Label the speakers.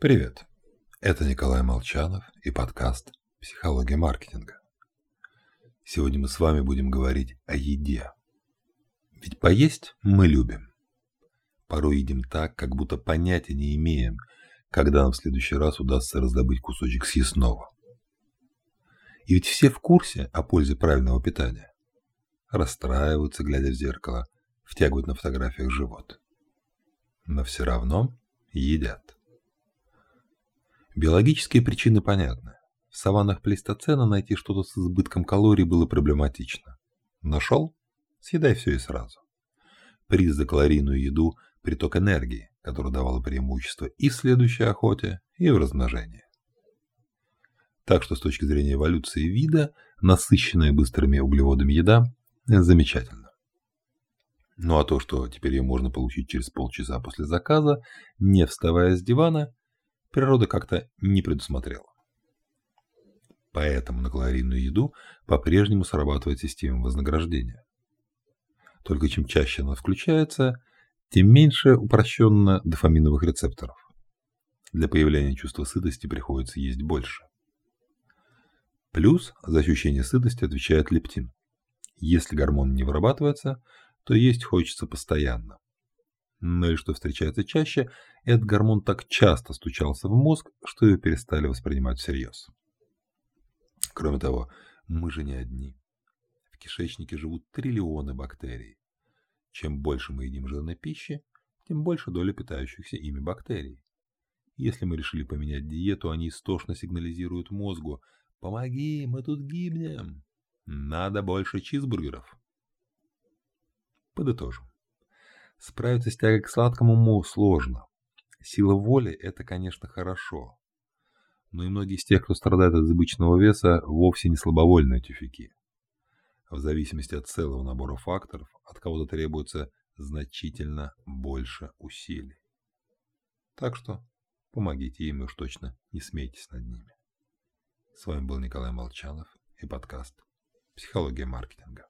Speaker 1: Привет! Это Николай Молчанов и подкаст «Психология маркетинга». Сегодня мы с вами будем говорить о еде. Ведь поесть мы любим. Порой едим так, как будто понятия не имеем, когда нам в следующий раз удастся раздобыть кусочек съестного. И ведь все в курсе о пользе правильного питания. Расстраиваются, глядя в зеркало, втягивают на фотографиях живот. Но все равно едят. Биологические причины понятны. В саваннах плейстоцена найти что-то с избытком калорий было проблематично. Нашел? Съедай все и сразу. Приз за калорийную еду – приток энергии, который давало преимущество и в следующей охоте, и в размножении. Так что с точки зрения эволюции вида, насыщенная быстрыми углеводами еда – замечательно. Ну а то, что теперь ее можно получить через полчаса после заказа, не вставая с дивана, природа как-то не предусмотрела. Поэтому на калорийную еду по-прежнему срабатывает система вознаграждения. Только чем чаще она включается, тем меньше упрощенно дофаминовых рецепторов. Для появления чувства сытости приходится есть больше. Плюс за ощущение сытости отвечает лептин. Если гормон не вырабатывается, то есть хочется постоянно. Но и что встречается чаще, этот гормон так часто стучался в мозг, что ее перестали воспринимать всерьез. Кроме того, мы же не одни. В кишечнике живут триллионы бактерий. Чем больше мы едим жирной пищи, тем больше доля питающихся ими бактерий. Если мы решили поменять диету, они истошно сигнализируют мозгу «Помоги, мы тут гибнем! Надо больше чизбургеров!» Подытожим. Справиться с тягой к сладкому уму сложно. Сила воли – это, конечно, хорошо. Но и многие из тех, кто страдает от избыточного веса, вовсе не слабовольные тюфяки. В зависимости от целого набора факторов, от кого-то требуется значительно больше усилий. Так что помогите им и уж точно не смейтесь над ними. С вами был Николай Молчанов и подкаст «Психология маркетинга».